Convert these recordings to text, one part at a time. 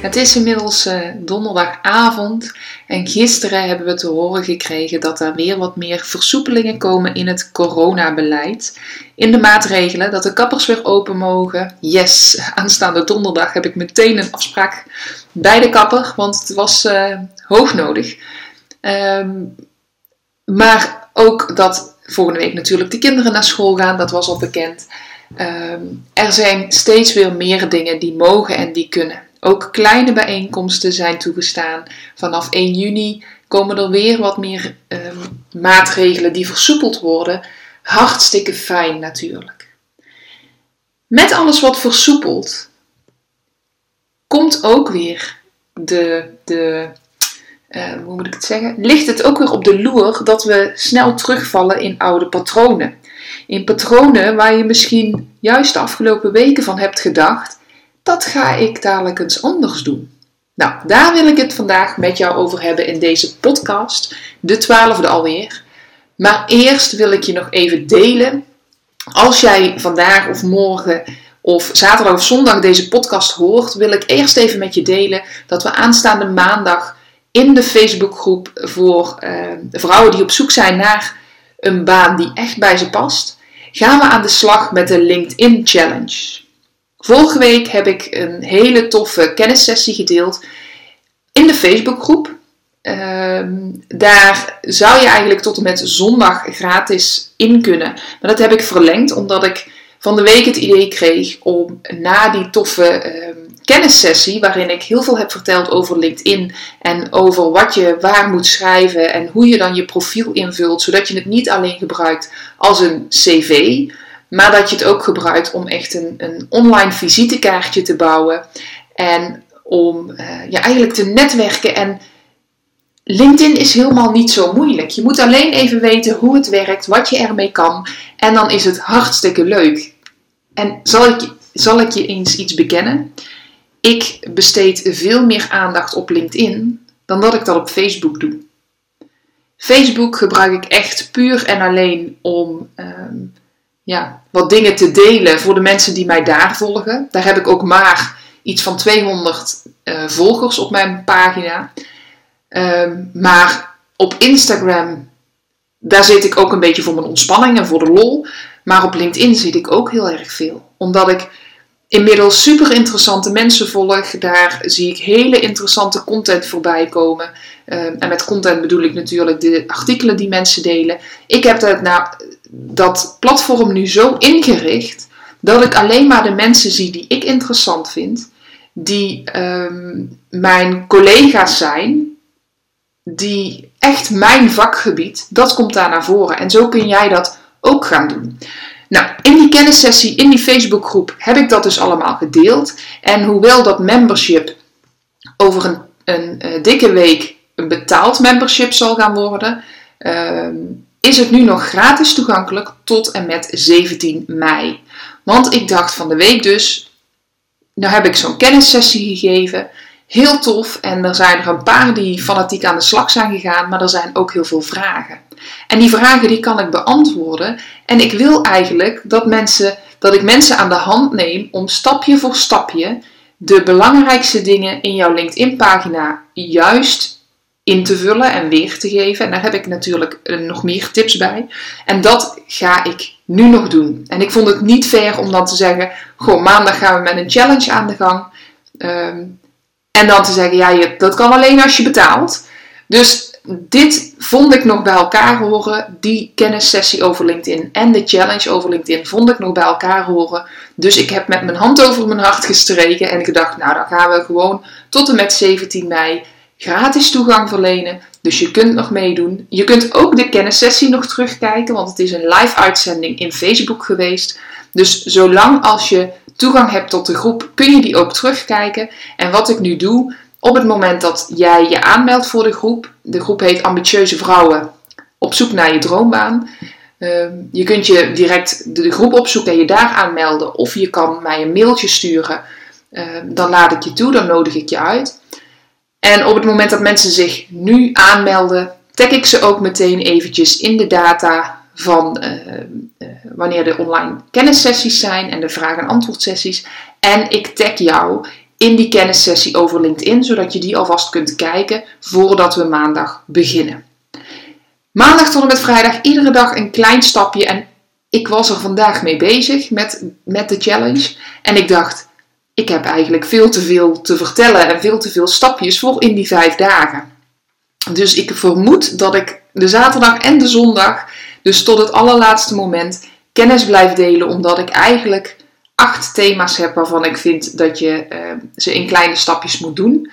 Het is inmiddels uh, donderdagavond en gisteren hebben we te horen gekregen dat er weer wat meer versoepelingen komen in het coronabeleid. In de maatregelen dat de kappers weer open mogen. Yes, aanstaande donderdag heb ik meteen een afspraak bij de kapper, want het was uh, hoog nodig. Um, maar ook dat volgende week natuurlijk de kinderen naar school gaan, dat was al bekend. Um, er zijn steeds weer meer dingen die mogen en die kunnen. Ook kleine bijeenkomsten zijn toegestaan. Vanaf 1 juni komen er weer wat meer um, maatregelen die versoepeld worden. Hartstikke fijn natuurlijk. Met alles wat versoepelt, komt ook weer de, de uh, hoe moet ik het zeggen? Ligt het ook weer op de loer dat we snel terugvallen in oude patronen. In patronen waar je misschien juist de afgelopen weken van hebt gedacht dat ga ik dadelijk eens anders doen. Nou, daar wil ik het vandaag met jou over hebben in deze podcast, de twaalfde alweer. Maar eerst wil ik je nog even delen. Als jij vandaag of morgen of zaterdag of zondag deze podcast hoort, wil ik eerst even met je delen dat we aanstaande maandag in de Facebookgroep voor uh, vrouwen die op zoek zijn naar een baan die echt bij ze past, gaan we aan de slag met de LinkedIn Challenge. Vorige week heb ik een hele toffe kennissessie gedeeld in de Facebookgroep. Ehm, daar zou je eigenlijk tot en met zondag gratis in kunnen. Maar dat heb ik verlengd omdat ik van de week het idee kreeg om na die toffe uh, kennissessie, waarin ik heel veel heb verteld over LinkedIn en over wat je waar moet schrijven en hoe je dan je profiel invult, zodat je het niet alleen gebruikt als een cv, maar dat je het ook gebruikt om echt een, een online visitekaartje te bouwen. En om uh, ja, eigenlijk te netwerken. En LinkedIn is helemaal niet zo moeilijk. Je moet alleen even weten hoe het werkt, wat je ermee kan. En dan is het hartstikke leuk. En zal ik, zal ik je eens iets bekennen? Ik besteed veel meer aandacht op LinkedIn dan dat ik dat op Facebook doe. Facebook gebruik ik echt puur en alleen om um, ja, wat dingen te delen voor de mensen die mij daar volgen. Daar heb ik ook maar iets van 200 uh, eh, volgers op mijn pagina. Um, maar op Instagram, daar zit ik ook een beetje voor mijn ontspanning en voor de lol. Maar op LinkedIn zit ik ook heel erg veel. Omdat ik inmiddels super interessante mensen volg. Daar zie ik hele interessante content voorbij komen. Um, en met content bedoel ik natuurlijk de artikelen die mensen delen. Ik heb dat, nou, dat platform nu zo ingericht dat ik alleen maar de mensen zie die ik interessant vind, die um, mijn collega's zijn, die echt mijn vakgebied, dat komt daar naar voren. En zo kun jij dat ook gaan doen. Nou, in die kennissessie, in die Facebookgroep, heb ik dat dus allemaal gedeeld. En hoewel dat membership over een, een, een dikke week een betaald membership zal gaan worden, uh, is het nu nog gratis toegankelijk tot en met 17 mei. Want ik dacht van de week dus, nou heb ik zo'n kennissessie gegeven. Heel tof. En er zijn er een paar die fanatiek aan de slag zijn gegaan, maar er zijn ook heel veel vragen. En die vragen die kan ik beantwoorden. En ik wil eigenlijk dat, mensen, dat ik mensen aan de hand neem om stapje voor stapje de belangrijkste dingen in jouw LinkedIn-pagina juist in te vullen en weer te geven. En daar heb ik natuurlijk eh, nog meer tips bij. En dat ga ik nu nog doen. En ik vond het niet fair om dan te zeggen: Goh, maandag gaan we met een challenge aan de gang. Um, en dan te zeggen: Ja, je, dat kan alleen als je betaalt. Dus dit vond ik nog bij elkaar horen. Die kennissessie over LinkedIn en de challenge over LinkedIn vond ik nog bij elkaar horen. Dus ik heb met mijn hand over mijn hart gestreken en gedacht: Nou, dan gaan we gewoon tot en met 17 mei gratis toegang verlenen. Dus je kunt nog meedoen. Je kunt ook de kennissessie nog terugkijken, want het is een live uitzending in Facebook geweest. Dus zolang als je toegang hebt tot de groep, kun je die ook terugkijken. En wat ik nu doe, op het moment dat jij je aanmeldt voor de groep, de groep heet Ambitieuze Vrouwen op zoek naar je droombaan. Ehm, je kunt je direct de, groep opzoeken en je daar aanmelden. Of je kan mij een mailtje sturen. Ehm, dan laat ik je toe, dan nodig ik je uit. En op het moment dat mensen zich nu aanmelden, tag ik ze ook meteen eventjes in de data van uh, uh, wanneer de online kennissessies zijn en de vraag- en antwoordsessies. En ik tag jou in die kennissessie over LinkedIn, zodat je die alvast kunt kijken voordat we maandag beginnen. Maandag tot en met vrijdag iedere dag een klein stapje. En ik was er vandaag mee bezig met, met de challenge. En ik dacht, ik heb eigenlijk veel te veel te vertellen en veel te veel stapjes voor in die vijf dagen. Dus ik vermoed dat ik de zaterdag en de zondag, dus tot het allerlaatste moment, kennis blijf delen. Omdat ik eigenlijk acht thema's heb waarvan ik vind dat je uh, ze in kleine stapjes moet doen.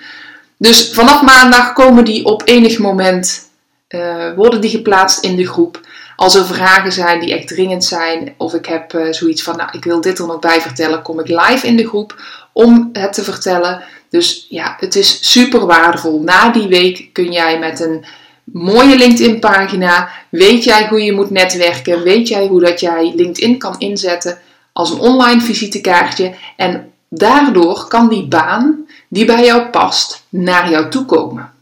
Dus vanaf maandag komen die op enig moment uh, worden die geplaatst in de groep. Als er vragen zijn die echt dringend zijn, of ik heb uh, zoiets van, nou, ik wil dit er nog bij vertellen, kom ik live in de groep om het te vertellen. Dus ja, het is super waardevol. Na die week kun jij met een mooie LinkedIn-pagina, weet jij hoe je moet netwerken, weet jij hoe dat jij LinkedIn kan inzetten als een online visitekaartje. En daardoor kan die baan die bij jou past naar jou toe komen.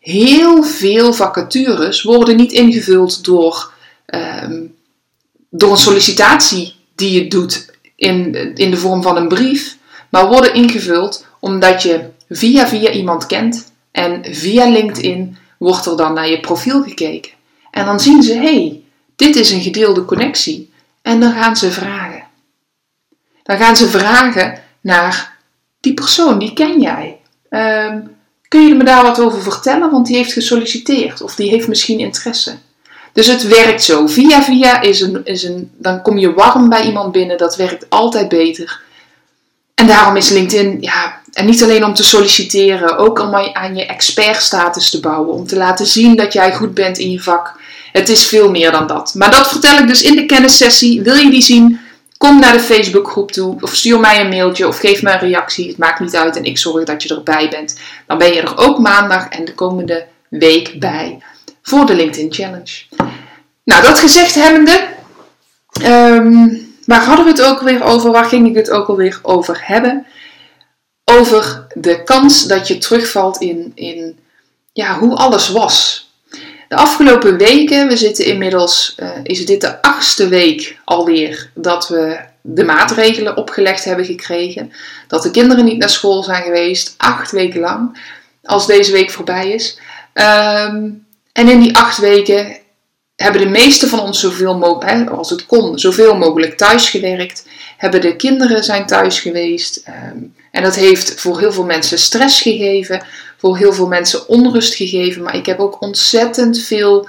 Heel veel vacatures worden niet ingevuld door, um, door een sollicitatie die je doet in, in de vorm van een brief, maar worden ingevuld omdat je via via iemand kent en via LinkedIn wordt er dan naar je profiel gekeken. En dan zien ze, hey, dit is een gedeelde connectie. En dan gaan ze vragen. Dan gaan ze vragen naar die persoon, die ken jij. Um, Kun je me daar wat over vertellen? Want die heeft gesolliciteerd of die heeft misschien interesse. Dus het werkt zo. Via via is een, is een, dan kom je warm bij iemand binnen. Dat werkt altijd beter. En daarom is LinkedIn, ja, en niet alleen om te solliciteren, ook om aan je expertstatus te bouwen. Om te laten zien dat jij goed bent in je vak. Het is veel meer dan dat. Maar dat vertel ik dus in de kennissessie. Wil je die zien? Kom naar de Facebookgroep toe of stuur mij een mailtje of geef me een reactie. Het maakt niet uit en ik zorg dat je erbij bent. Dan ben je er ook maandag en de komende week bij voor de LinkedIn Challenge. Nou, dat gezegd hebbende, um, waar hadden we het ook weer over? Waar ging ik het ook alweer over hebben? Over de kans dat je terugvalt in, in ja, hoe alles was. De afgelopen weken, we zitten inmiddels, uh, is dit de achtste week alweer dat we de maatregelen opgelegd hebben gekregen. Dat de kinderen niet naar school zijn geweest, acht weken lang, als deze week voorbij is. Um, en in die acht weken hebben de meeste van ons zoveel mogelijk, als het kon, zoveel mogelijk thuis gewerkt. Hebben de kinderen zijn thuis geweest. Um, en dat heeft voor heel veel mensen stress gegeven voor heel veel mensen onrust gegeven. Maar ik heb ook ontzettend veel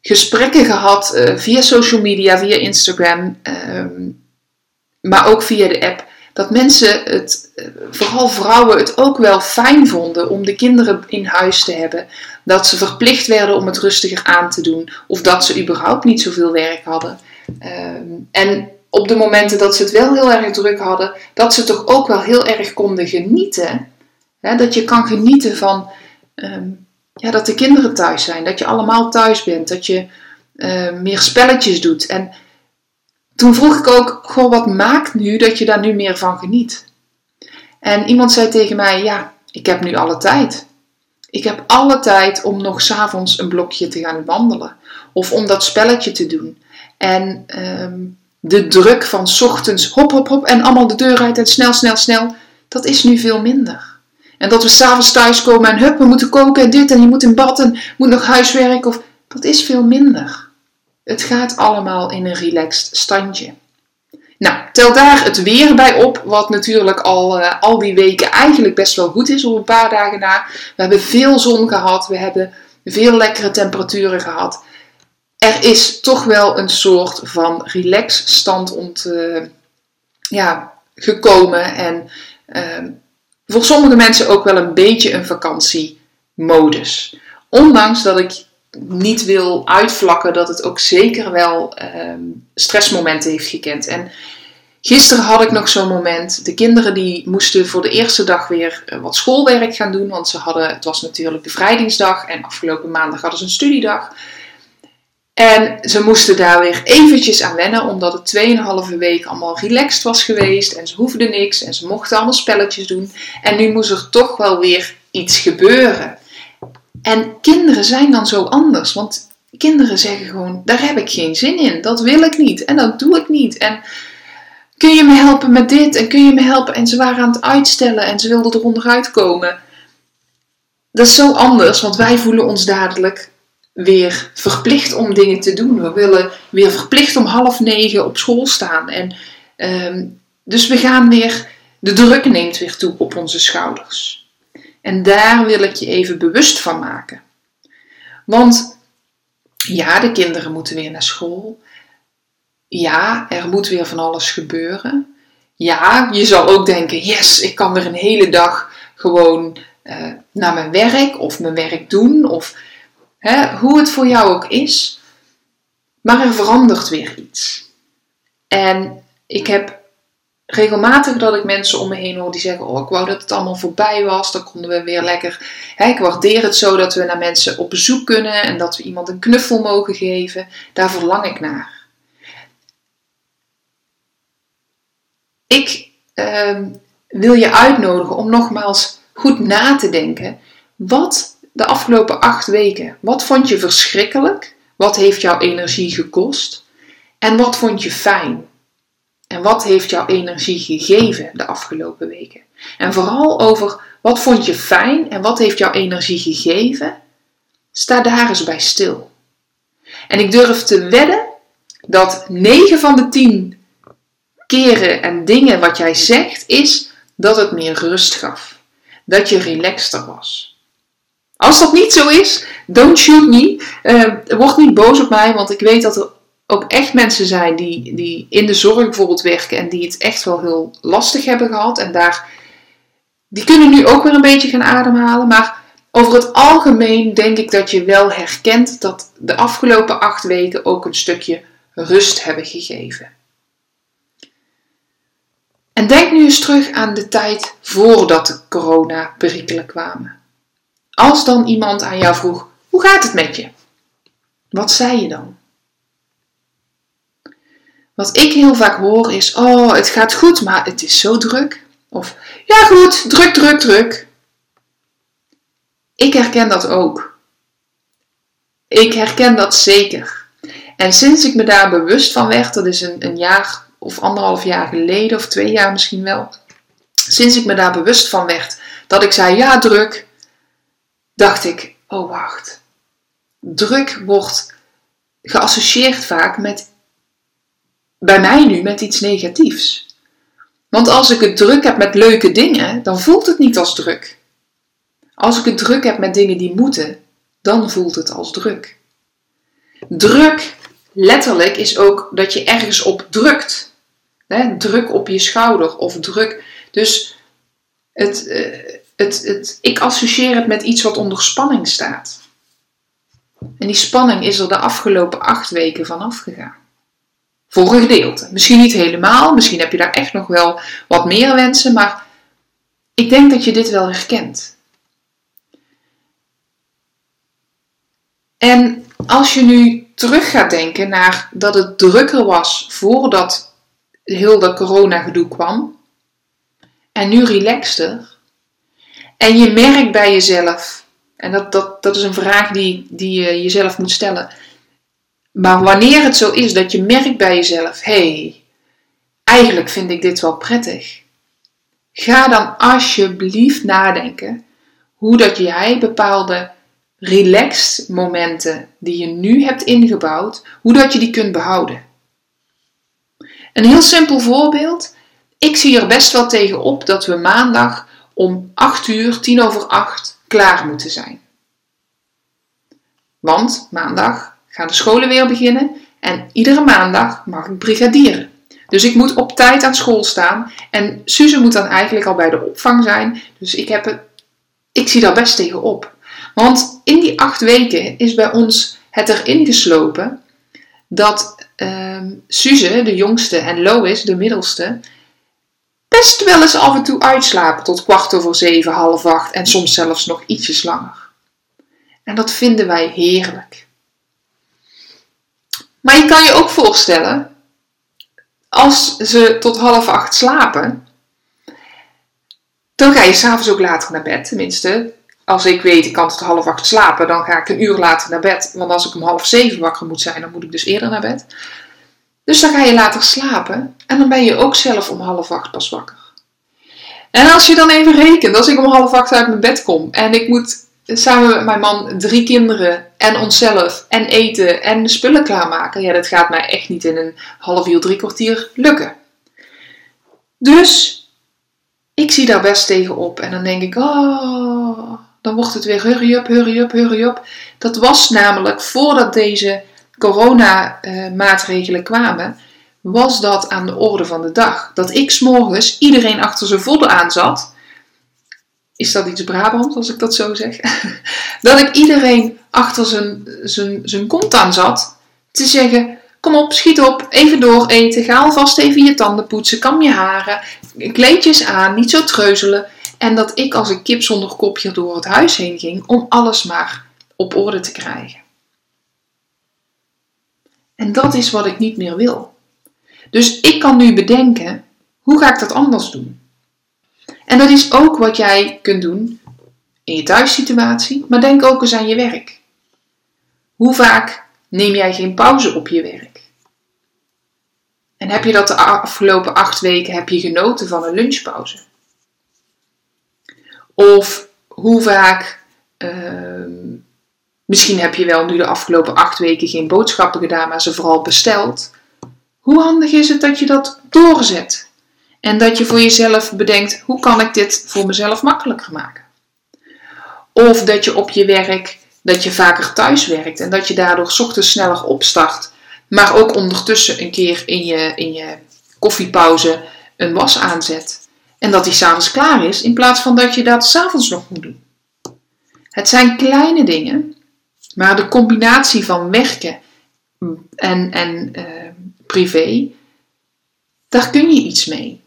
gesprekken gehad uh, via social media, via Instagram, um, maar ook via de app. Dat mensen het, uh, vooral vrouwen, het ook wel fijn vonden om de kinderen in huis te hebben. Dat ze verplicht werden om het rustiger aan te doen. Of dat ze überhaupt niet zoveel werk hadden. Um, en op de momenten dat ze het wel heel erg druk hadden, dat ze toch ook wel heel erg konden genieten dat je kan genieten van ehm, ja, dat de kinderen thuis zijn, dat je allemaal thuis bent, dat je uh, meer spelletjes doet. En toen vroeg ik ook, goh, wat maakt nu dat je daar nu meer van geniet? En iemand zei tegen mij, ja, ik heb nu alle tijd. Ik heb alle tijd om nog s'avonds een blokje te gaan wandelen. Of om dat spelletje te doen. En um, de druk van ochtends hop, hop, hop en allemaal de deur uit en snel, snel, snel. Dat is nu veel minder. En dat we s'avonds thuiskomen en hup, we moeten koken en dit en je moet in bad en moet nog huiswerk. Of, dat is veel minder. Het gaat allemaal in een relaxed standje. Nou, tel daar het weer bij op, wat natuurlijk al, uh, al die weken eigenlijk best wel goed is op een paar dagen na. We hebben veel zon gehad, we hebben veel lekkere temperaturen gehad. Er is toch wel een soort van relax stand ont, ja, gekomen en uh, voor sommige mensen ook wel een beetje een vakantiemodus. Ondanks dat ik niet wil uitvlakken dat het ook zeker wel ehm, stressmomenten heeft gekend. En gisteren had ik nog zo'n moment. De kinderen die moesten voor de eerste dag weer eh, wat schoolwerk gaan doen. Want ze hadden, het was natuurlijk bevrijdingsdag en afgelopen maandag hadden ze een studiedag. En ze moesten daar weer eventjes aan wennen, omdat het 2,5 week allemaal relaxed was geweest. En ze hoefden niks en ze mochten allemaal spelletjes doen. En nu moest er toch wel weer iets gebeuren. En kinderen zijn dan zo anders, want kinderen zeggen gewoon: daar heb ik geen zin in, dat wil ik niet en dat doe ik niet. En kun je me helpen met dit en kun je me helpen? En ze waren aan het uitstellen en ze wilden er onderuit komen. Dat is zo anders, want wij voelen ons dadelijk weer verplicht om dingen te doen. We willen weer verplicht om half negen op school staan. En, ehm, dus we gaan weer, de druk neemt weer toe op onze schouders. En daar wil ik je even bewust van maken. Want ja, de kinderen moeten weer naar school. Ja, er moet weer van alles gebeuren. Ja, je zal ook denken: yes, ik kan weer een hele dag gewoon uh, naar mijn werk of mijn werk doen. Of hè, hoe het voor jou ook is. Maar er verandert weer iets. En ik heb regelmatig dat ik mensen om me heen hoor die zeggen: Oh, ik wou dat het allemaal voorbij was. Dan konden we weer lekker. Hè, ik waardeer het zo dat we naar mensen op bezoek kunnen en dat we iemand een knuffel mogen geven. Daar verlang ik naar. Ik uh, wil je uitnodigen om nogmaals goed na te denken. Wat de afgelopen acht weken, wat vond je verschrikkelijk? Wat heeft jouw energie gekost? En wat vond je fijn? En wat heeft jouw energie gegeven de afgelopen weken? En vooral over wat vond je fijn en wat heeft jouw energie gegeven? Sta daar eens bij stil. En ik durf te wedden dat 9 van de 10 keren en dingen wat jij zegt is dat het meer rust gaf. Dat je relaxter was. Als dat niet zo is, don't shoot me. Uh, word niet boos op mij, want ik weet dat er ook echt mensen zijn die, die in de zorg bijvoorbeeld werken en die het echt wel heel lastig hebben gehad. En daar, die kunnen nu ook weer een beetje gaan ademhalen. Maar over het algemeen denk ik dat je wel herkent dat de afgelopen acht weken ook een stukje rust hebben gegeven. En denk nu eens terug aan de tijd voordat de corona-perikelen kwamen. Als dan iemand aan jou vroeg: hoe gaat het met je? Wat zei je dan? Wat ik heel vaak hoor is: Oh, het gaat goed, maar het is zo druk. Of ja, goed, druk, druk, druk. Ik herken dat ook. Ik herken dat zeker. En sinds ik me daar bewust van werd, dat is een, een jaar of anderhalf jaar geleden, of twee jaar misschien wel. Sinds ik me daar bewust van werd, dat ik zei ja, druk, dacht ik: Oh, wacht. Druk wordt geassocieerd vaak met bij mij nu met iets negatiefs. Want als ik het druk heb met leuke dingen, dan voelt het niet als druk. Als ik het druk heb met dingen die moeten, dan voelt het als druk. Druk, letterlijk, is ook dat je ergens op drukt. druk op je schouder of druk. Dus het, eh, het, het, ik associeer het met iets wat onder spanning staat. En die spanning is er de afgelopen acht weken vanaf gegaan. Voor een gedeelte. Misschien niet helemaal, misschien heb je daar echt nog wel wat meer wensen, maar ik denk dat je dit wel herkent. En als je nu terug gaat denken naar dat het drukker was voordat heel dat corona-gedoe kwam, en nu relaxter, en je merkt bij jezelf, en dat, dat, dat is een vraag die, die je jezelf moet stellen, maar wanneer het zo is dat je merkt bij jezelf: hé, hey, eigenlijk vind ik dit wel prettig. Ga dan alsjeblieft nadenken hoe dat jij bepaalde relaxed momenten die je nu hebt ingebouwd, hoe dat je die kunt behouden. Een heel simpel voorbeeld. Ik zie er best wel tegen op dat we maandag om 8 uur, 10 over 8, klaar moeten zijn. Want maandag gaan de scholen weer beginnen en iedere maandag mag ik brigadieren. Dus ik moet op tijd aan school staan en Suze moet dan eigenlijk al bij de opvang zijn. Dus ik, heb het, ik zie daar best tegen op. Want in die acht weken is bij ons het erin geslopen dat uh, Suze, de jongste, en Lois, de middelste, best wel eens af en toe uitslapen tot kwart over zeven, half acht en soms zelfs nog ietsjes langer. En dat vinden wij heerlijk. Maar je kan je ook voorstellen, als ze tot half acht slapen, dan ga je s'avonds ook later naar bed. Tenminste, als ik weet ik kan tot half acht slapen, dan ga ik een uur later naar bed. Want als ik om half zeven wakker moet zijn, dan moet ik dus eerder naar bed. Dus dan ga je later slapen en dan ben je ook zelf om half acht pas wakker. En als je dan even rekent, als ik om half acht uit mijn bed kom en ik moet samen met mijn man drie kinderen en onszelf en eten en de spullen klaarmaken, ja, dat gaat mij echt niet in een half uur, drie kwartier lukken. Dus ik zie daar best tegen op en dan denk ik, oh, dan wordt het weer hurry up, hurry up, hurry up. Dat was namelijk voordat deze corona-maatregelen kwamen, was dat aan de orde van de dag. Dat ik s'morgens iedereen achter zijn vodden aan zat. Is dat iets Brabant als ik dat zo zeg? dat ik iedereen achter zijn, zijn, zijn kont aan zat te zeggen: Kom op, schiet op, even door eten, ga alvast even je tanden poetsen, kam je haren, kleedjes aan, niet zo treuzelen. En dat ik als een kip zonder kopje door het huis heen ging om alles maar op orde te krijgen. En dat is wat ik niet meer wil. Dus ik kan nu bedenken, hoe ga ik dat anders doen? En dat is ook wat jij kunt doen in je thuissituatie, maar denk ook eens aan je werk. Hoe vaak neem jij geen pauze op je werk? En heb je dat de afgelopen acht weken heb je genoten van een lunchpauze? Of hoe vaak, uh, misschien heb je wel nu de afgelopen acht weken geen boodschappen gedaan, maar ze vooral besteld. Hoe handig is het dat je dat doorzet? En dat je voor jezelf bedenkt, hoe kan ik dit voor mezelf makkelijker maken? Of dat je op je werk, dat je vaker thuis werkt en dat je daardoor ochtends sneller opstart, maar ook ondertussen een keer in je, in je koffiepauze een was aanzet. En dat die s'avonds klaar is, in plaats van dat je dat s'avonds nog moet doen. Het zijn kleine dingen, maar de combinatie van werken en, en uh, privé, daar kun je iets mee.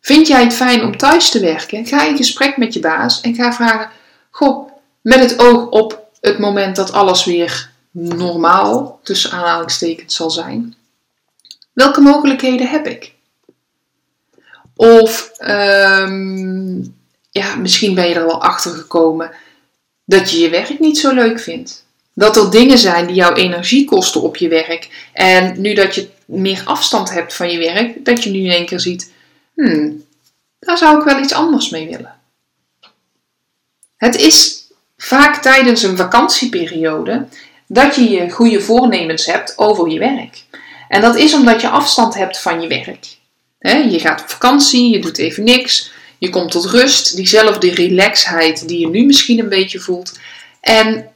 Vind jij het fijn om thuis te werken? Ga in gesprek met je baas en ga vragen: Goh, met het oog op het moment dat alles weer normaal, tussen aanhalingstekens, zal zijn. Welke mogelijkheden heb ik? Of um, ja, misschien ben je er wel achter gekomen dat je je werk niet zo leuk vindt. Dat er dingen zijn die jouw energie kosten op je werk. En nu dat je meer afstand hebt van je werk, dat je nu in één keer ziet: hmm, daar zou ik wel iets anders mee willen. Het is vaak tijdens een vakantieperiode dat je je goede voornemens hebt over je werk. En dat is omdat je afstand hebt van je werk. je gaat op vakantie, je doet even niks, je komt tot rust, diezelfde relaxheid die je nu misschien een beetje voelt. En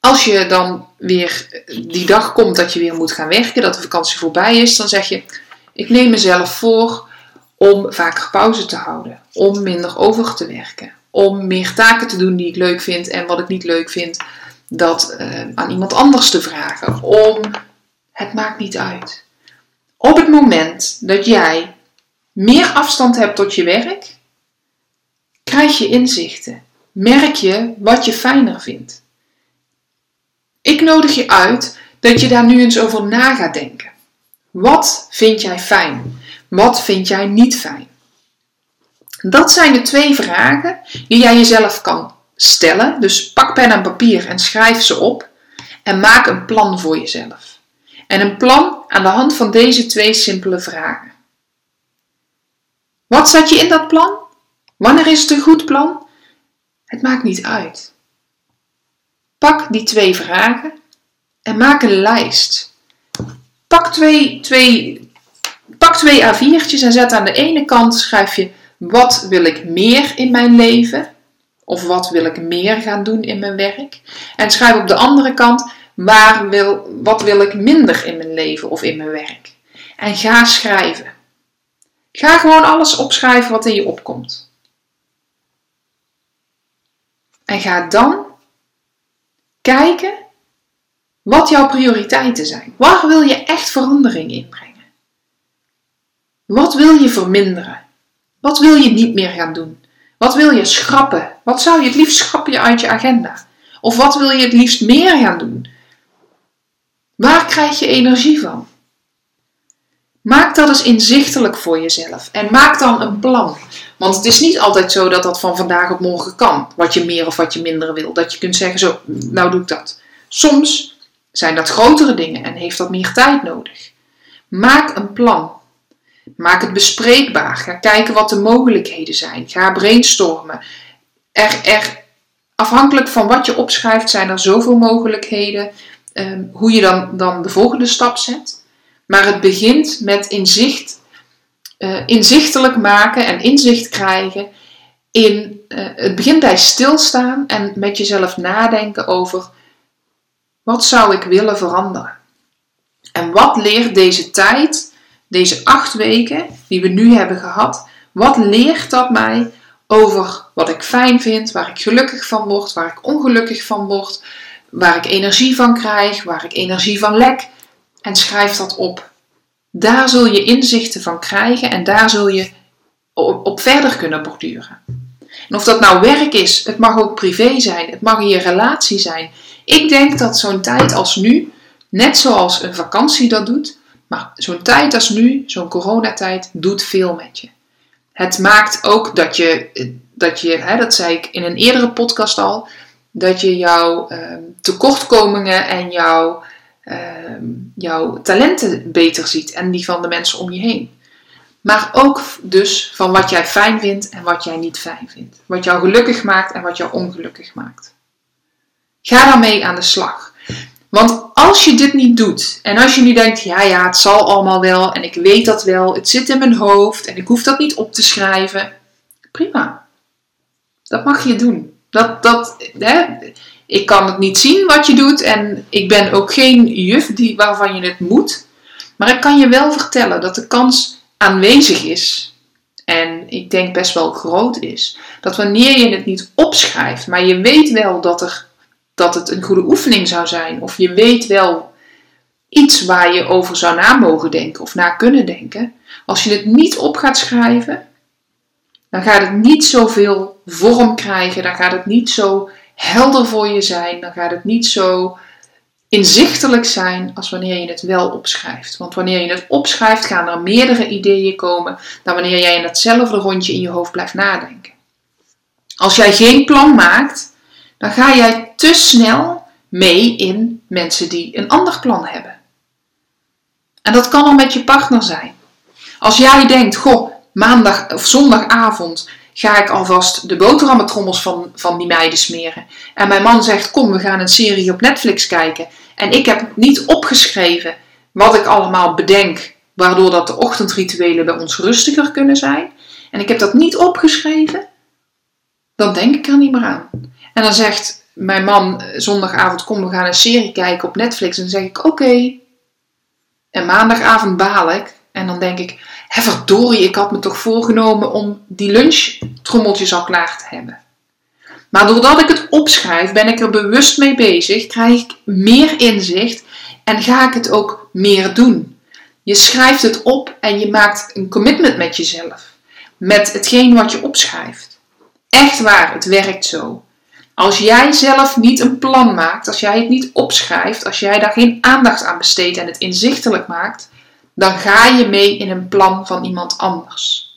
als je dan weer die dag komt dat je weer moet gaan werken, dat de vakantie voorbij is, dan zeg je: Ik neem mezelf voor om vaker pauze te houden, om minder over te werken, om meer taken te doen die ik leuk vind en wat ik niet leuk vind, dat uh, aan iemand anders te vragen. Om, het maakt niet uit. Op het moment dat jij meer afstand hebt tot je werk, krijg je inzichten. Merk je wat je fijner vindt. Ik nodig je uit dat je daar nu eens over na gaat denken. Wat vind jij fijn? Wat vind jij niet fijn? Dat zijn de twee vragen die jij jezelf kan stellen. Dus pak pen en papier en schrijf ze op en maak een plan voor jezelf. En een plan aan de hand van deze twee simpele vragen. Wat zet je in dat plan? Wanneer is het een goed plan? Het maakt niet uit. Pak die twee vragen en maak een lijst. Pak twee, twee, pak twee A4'tjes en zet aan de ene kant schrijf je wat wil ik meer in mijn leven? Of wat wil ik meer gaan doen in mijn werk? En schrijf op de andere kant, waar wil, wat wil ik minder in mijn leven of in mijn werk? En ga schrijven. Ga gewoon alles opschrijven wat in je opkomt. En ga dan kijken wat jouw prioriteiten zijn. Waar wil je echt verandering in brengen? Wat wil je verminderen? Wat wil je niet meer gaan doen? Wat wil je schrappen? Wat zou je het liefst schrappen uit je agenda? Of wat wil je het liefst meer gaan doen? Waar krijg je energie van? Maak dat eens inzichtelijk voor jezelf en maak dan een plan. Want het is niet altijd zo dat dat van vandaag op morgen kan, wat je meer of wat je minder wil. Dat je kunt zeggen, zo, nou doe ik dat. Soms zijn dat grotere dingen en heeft dat meer tijd nodig. Maak een plan. Maak het bespreekbaar. Ga kijken wat de mogelijkheden zijn. Ga brainstormen. Er, er, afhankelijk van wat je opschrijft, zijn er zoveel mogelijkheden. Ehm, hoe je dan, dan de volgende stap zet. Maar het begint met inzicht, uh, inzichtelijk maken en inzicht krijgen in. Uh, het begint bij stilstaan en met jezelf nadenken over wat zou ik willen veranderen. En wat leert deze tijd, deze acht weken die we nu hebben gehad, wat leert dat mij over wat ik fijn vind, waar ik gelukkig van word, waar ik ongelukkig van word, waar ik energie van krijg, waar ik energie van lek en schrijf dat op. Daar zul je inzichten van krijgen en daar zul je op verder kunnen borduren. En of dat nou werk is, het mag ook privé zijn, het mag in je relatie zijn. Ik denk dat zo'n tijd als nu, net zoals een vakantie dat doet, maar zo'n tijd als nu, zo'n coronatijd, doet veel met je. Het maakt ook dat je, dat je hè, dat zei ik in een eerdere podcast al, dat je jouw eh, tekortkomingen en jouw Ehm, jouw talenten beter ziet en die van de mensen om je heen. Maar ook dus van wat jij fijn vindt en wat jij niet fijn vindt. Wat jou gelukkig maakt en wat jou ongelukkig maakt. Ga daarmee aan de slag. Want als je dit niet doet en als je nu denkt, ja ja, het zal allemaal wel en ik weet dat wel, het zit in mijn hoofd en ik hoef dat niet op te schrijven, prima. Dat mag je doen. Dat, dat, hè, ik kan het niet zien wat je doet en ik ben ook geen juf die, waarvan je het moet. Maar ik kan je wel vertellen dat de kans aanwezig is. En ik denk best wel groot is. Dat wanneer je het niet opschrijft, maar je weet wel dat, er, dat het een goede oefening zou zijn. Of je weet wel iets waar je over zou na mogen denken of na kunnen denken. Als je het niet op gaat schrijven, dan gaat het niet zoveel vorm krijgen. Dan gaat het niet zo helder voor je zijn, dan gaat het niet zo inzichtelijk zijn als wanneer je het wel opschrijft. Want wanneer je het opschrijft, gaan er meerdere ideeën komen dan wanneer jij in hetzelfde rondje in je hoofd blijft nadenken. Als jij geen plan maakt, dan ga jij te snel mee in mensen die een ander plan hebben. En dat kan al met je partner zijn. Als jij denkt, goh, maandag of zondagavond ga ik alvast de boterhammetrommels van, van die meiden smeren. En mijn man zegt: Kom, we gaan een serie op Netflix kijken. En ik heb niet opgeschreven wat ik allemaal bedenk, waardoor dat de ochtendrituelen bij ons rustiger kunnen zijn. En ik heb dat niet opgeschreven, dan denk ik er niet meer aan. En dan zegt mijn man zondagavond: Kom, we gaan een serie kijken op Netflix. En dan zeg ik: Oké. En maandagavond baal ik. En dan denk ik: Hé, verdorie, ik had me toch voorgenomen om die lunchtrommeltjes al klaar te hebben. Maar doordat ik het opschrijf, ben ik er bewust mee bezig, krijg ik meer inzicht en ga ik het ook meer doen. Je schrijft het op en je maakt een commitment met jezelf. Met hetgeen wat je opschrijft. Echt waar, het werkt zo. Als jij zelf niet een plan maakt, als jij het niet opschrijft, als jij daar geen aandacht aan besteedt en het inzichtelijk maakt, dan ga je mee in een plan van iemand anders.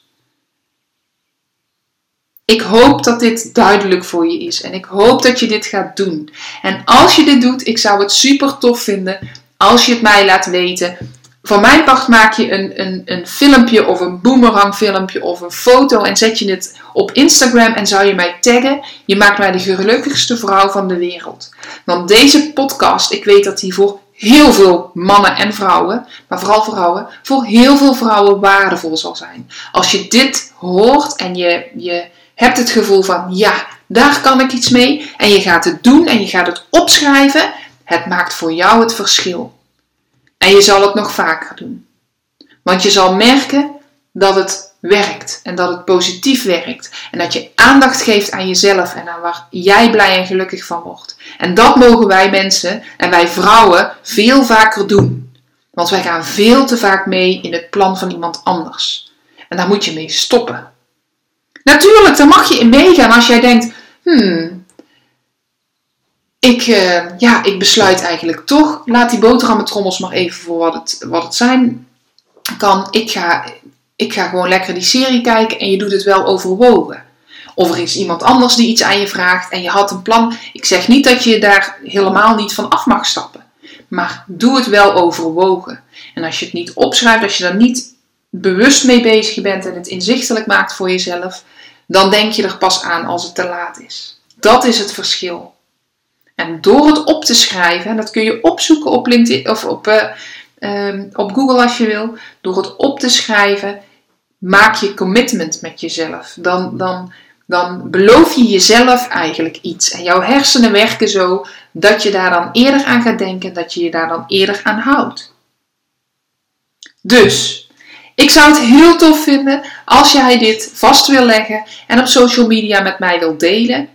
Ik hoop dat dit duidelijk voor je is en ik hoop dat je dit gaat doen. En als je dit doet, ik zou het super tof vinden als je het mij laat weten. Van mijn part maak je een, een, een filmpje of een boomerang filmpje of een foto en zet je het op Instagram en zou je mij taggen. Je maakt mij de gelukkigste vrouw van de wereld. Want deze podcast, ik weet dat die voor heel veel mannen en vrouwen, maar vooral vrouwen, voor heel veel vrouwen waardevol zal zijn. Als je dit hoort en je, je hebt het gevoel van ja, daar kan ik iets mee en je gaat het doen en je gaat het opschrijven, het maakt voor jou het verschil. En je zal het nog vaker doen. Want je zal merken dat het werkt en dat het positief werkt. En dat je aandacht geeft aan jezelf en aan waar jij blij en gelukkig van wordt. En dat mogen wij mensen en wij vrouwen veel vaker doen. Want wij gaan veel te vaak mee in het plan van iemand anders. En daar moet je mee stoppen. Natuurlijk, daar mag je in meegaan als jij denkt: hmm, ik, uh, ja, ik besluit eigenlijk toch, laat die boterhammetrommels maar even voor wat het, wat het zijn kan. Ik ga, ik ga gewoon lekker die serie kijken en je doet het wel overwogen. Of er is iemand anders die iets aan je vraagt en je had een plan. Ik zeg niet dat je daar helemaal niet van af mag stappen. Maar doe het wel overwogen. En als je het niet opschrijft, als je daar niet bewust mee bezig bent en het inzichtelijk maakt voor jezelf, dan denk je er pas aan als het te laat is. Dat is het verschil. En door het op te schrijven, en dat kun je opzoeken op LinkedIn of op, uh, um, op Google als je wil, door het op te schrijven, maak je commitment met jezelf. Dan, dan, dan beloof je jezelf eigenlijk iets. En jouw hersenen werken zo dat je daar dan eerder aan gaat denken, dat je je daar dan eerder aan houdt. Dus, ik zou het heel tof vinden als jij dit vast wil leggen en op social media met mij wilt delen.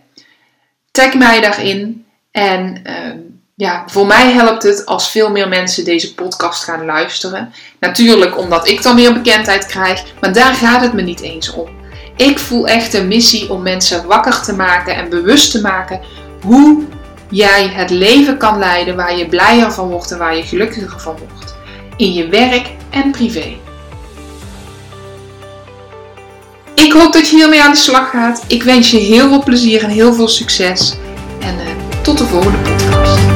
Tag mij daarin en uh, ja, voor mij helpt het als veel meer mensen deze podcast gaan luisteren. Natuurlijk omdat ik dan meer bekendheid krijg, maar daar gaat het me niet eens om. Ik voel echt een missie om mensen wakker te maken en bewust te maken hoe jij het leven kan leiden waar je blijer van wordt en waar je gelukkiger van wordt. In je werk en privé. Ik hoop dat je hiermee aan de slag gaat. Ik wens je heel veel plezier en heel veel succes. En uh, tot de volgende podcast.